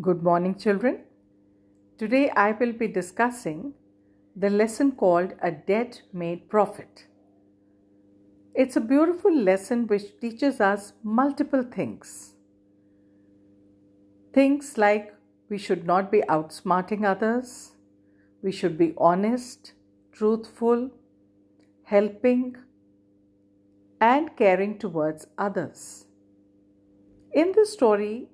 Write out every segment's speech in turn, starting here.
Good morning, children. Today I will be discussing the lesson called A Debt Made Profit. It's a beautiful lesson which teaches us multiple things. Things like we should not be outsmarting others, we should be honest, truthful, helping, and caring towards others. In this story,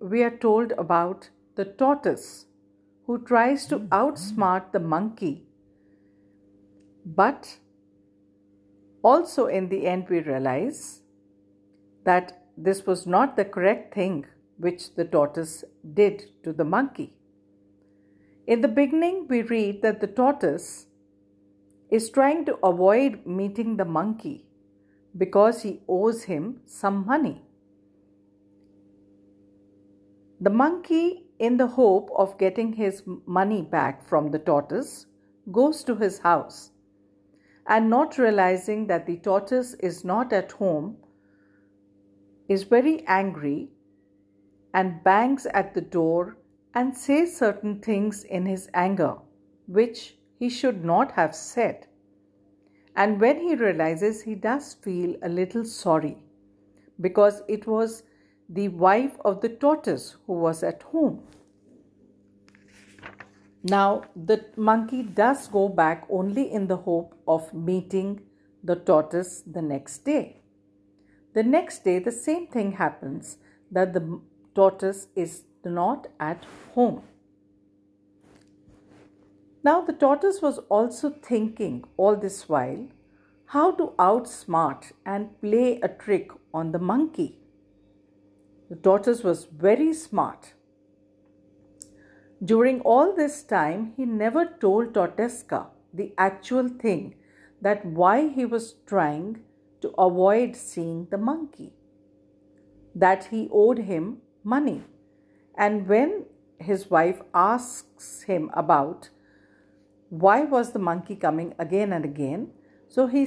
we are told about the tortoise who tries to outsmart the monkey. But also, in the end, we realize that this was not the correct thing which the tortoise did to the monkey. In the beginning, we read that the tortoise is trying to avoid meeting the monkey because he owes him some money. The monkey, in the hope of getting his money back from the tortoise, goes to his house and not realizing that the tortoise is not at home, is very angry and bangs at the door and says certain things in his anger which he should not have said. And when he realizes, he does feel a little sorry because it was the wife of the tortoise who was at home. Now, the monkey does go back only in the hope of meeting the tortoise the next day. The next day, the same thing happens that the tortoise is not at home. Now, the tortoise was also thinking all this while how to outsmart and play a trick on the monkey. The tortoise was very smart. During all this time, he never told Tortesca the actual thing that why he was trying to avoid seeing the monkey, that he owed him money. And when his wife asks him about why was the monkey coming again and again, so he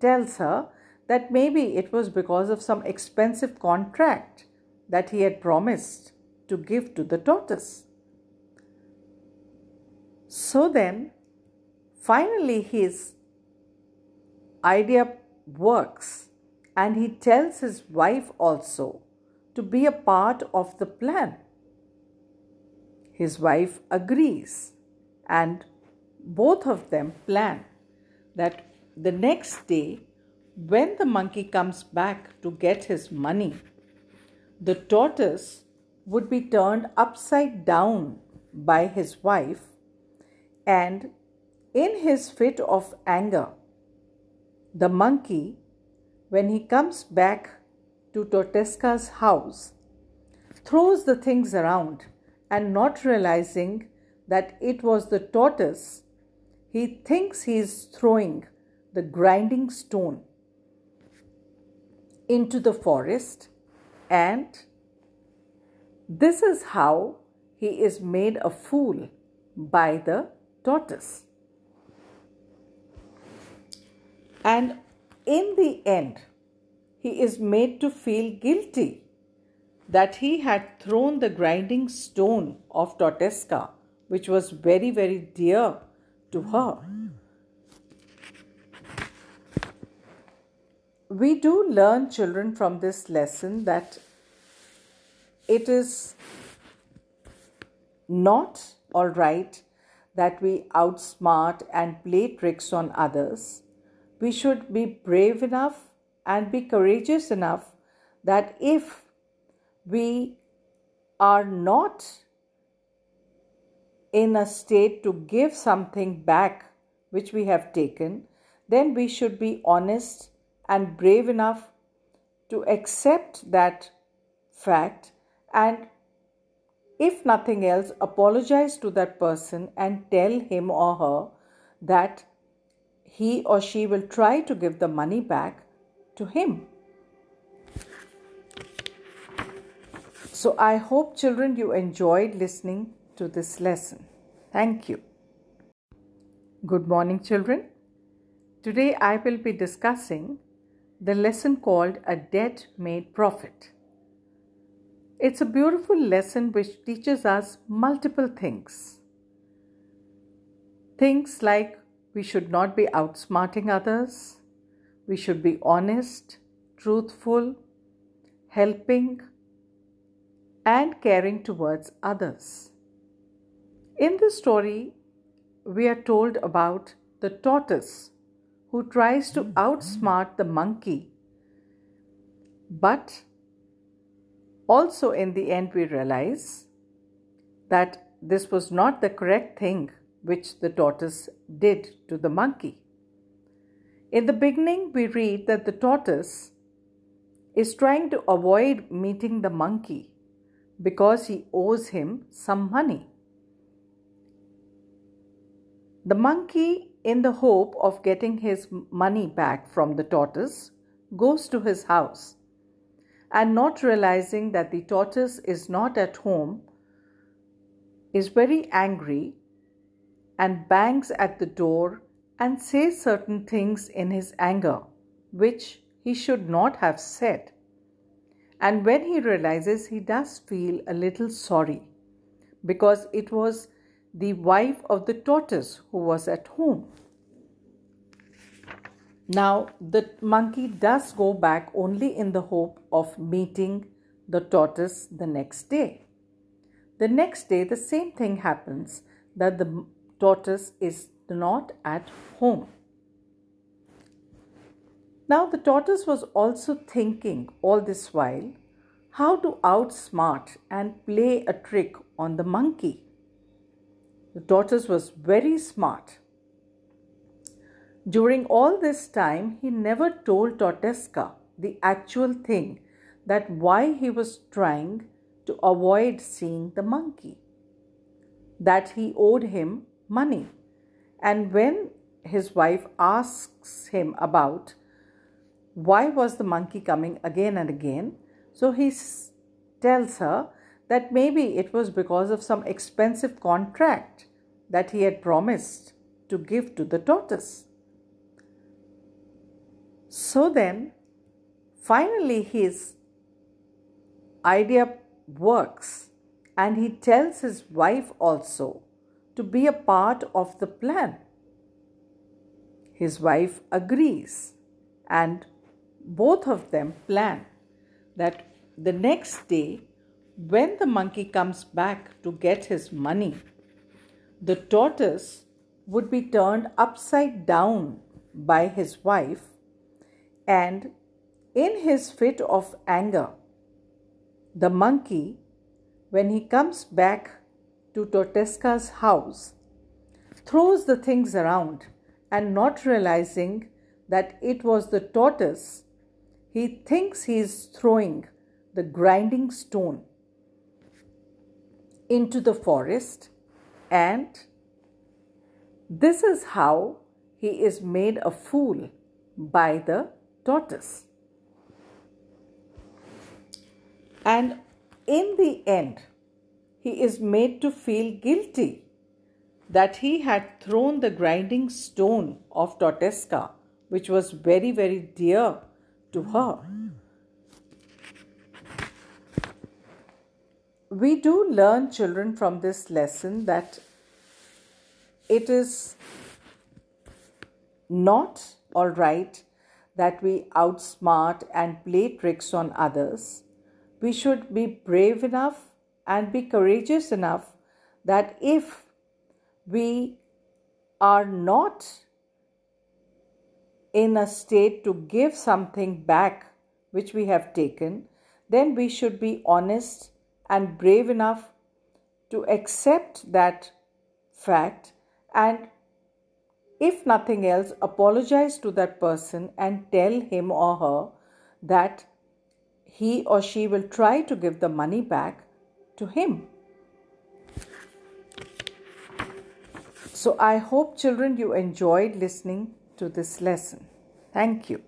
tells her that maybe it was because of some expensive contract that he had promised to give to the tortoise. So then, finally, his idea works and he tells his wife also to be a part of the plan. His wife agrees and both of them plan that the next day when the monkey comes back to get his money, the tortoise would be turned upside down by his wife, and in his fit of anger, the monkey, when he comes back to Tortesca's house, throws the things around and not realizing that it was the tortoise, he thinks he is throwing the grinding stone into the forest, and this is how he is made a fool by the tortoise. And in the end, he is made to feel guilty that he had thrown the grinding stone of Tortesca, which was very, very dear to her. We do learn, children, from this lesson that it is not all right that we outsmart and play tricks on others. We should be brave enough and be courageous enough that if we are not in a state to give something back which we have taken, then we should be honest and brave enough to accept that fact and if nothing else apologize to that person and tell him or her that he or she will try to give the money back to him. So i hope children you enjoyed listening to this lesson. Thank you. Good morning children. Today i will be discussing the lesson called A Debt Made Profit. It's a beautiful lesson which teaches us multiple things. Things like we should not be outsmarting others, we should be honest, truthful, helping, and caring towards others. In this story, we are told about the tortoise who tries to outsmart the monkey. But also, in the end, we realize that this was not the correct thing which the tortoise did to the monkey. In the beginning, we read that the tortoise is trying to avoid meeting the monkey because he owes him some money. The monkey, in the hope of getting his money back from the tortoise, goes to his house and not realizing that the tortoise is not at home, is very angry and bangs at the door and says certain things in his anger which he should not have said. And when he realizes, he does feel a little sorry because it was the wife of the tortoise who was at home. Now, the monkey does go back only in the hope of meeting the tortoise the next day. The next day, the same thing happens that the tortoise is not at home. Now, the tortoise was also thinking all this while how to outsmart and play a trick on the monkey. The tortoise was very smart. During all this time, he never told Tortesca the actual thing that why he was trying to avoid seeing the monkey, that he owed him money. And when his wife asks him about why was the monkey coming again and again, so he tells her that maybe it was because of some expensive contract that he had promised to give to the tortoise. So then, finally, his idea works and he tells his wife also to be a part of the plan. His wife agrees and both of them plan that the next day, when the monkey comes back to get his money, the tortoise would be turned upside down by his wife, and in his fit of anger, the monkey, when he comes back to Tortesca's house, throws the things around and not realizing that it was the tortoise, he thinks he is throwing the grinding stone into the forest, and this is how he is made a fool by the tortoise. And in the end, he is made to feel guilty that he had thrown the grinding stone of Tortesca, which was very, very dear to her. We do learn, children, from this lesson that it is not all right that we outsmart and play tricks on others. We should be brave enough and be courageous enough that if we are not in a state to give something back which we have taken, then we should be honest and brave enough to accept that fact and if nothing else apologize to that person and tell him or her that he or she will try to give the money back to him. So i hope children you enjoyed listening to this lesson. Thank you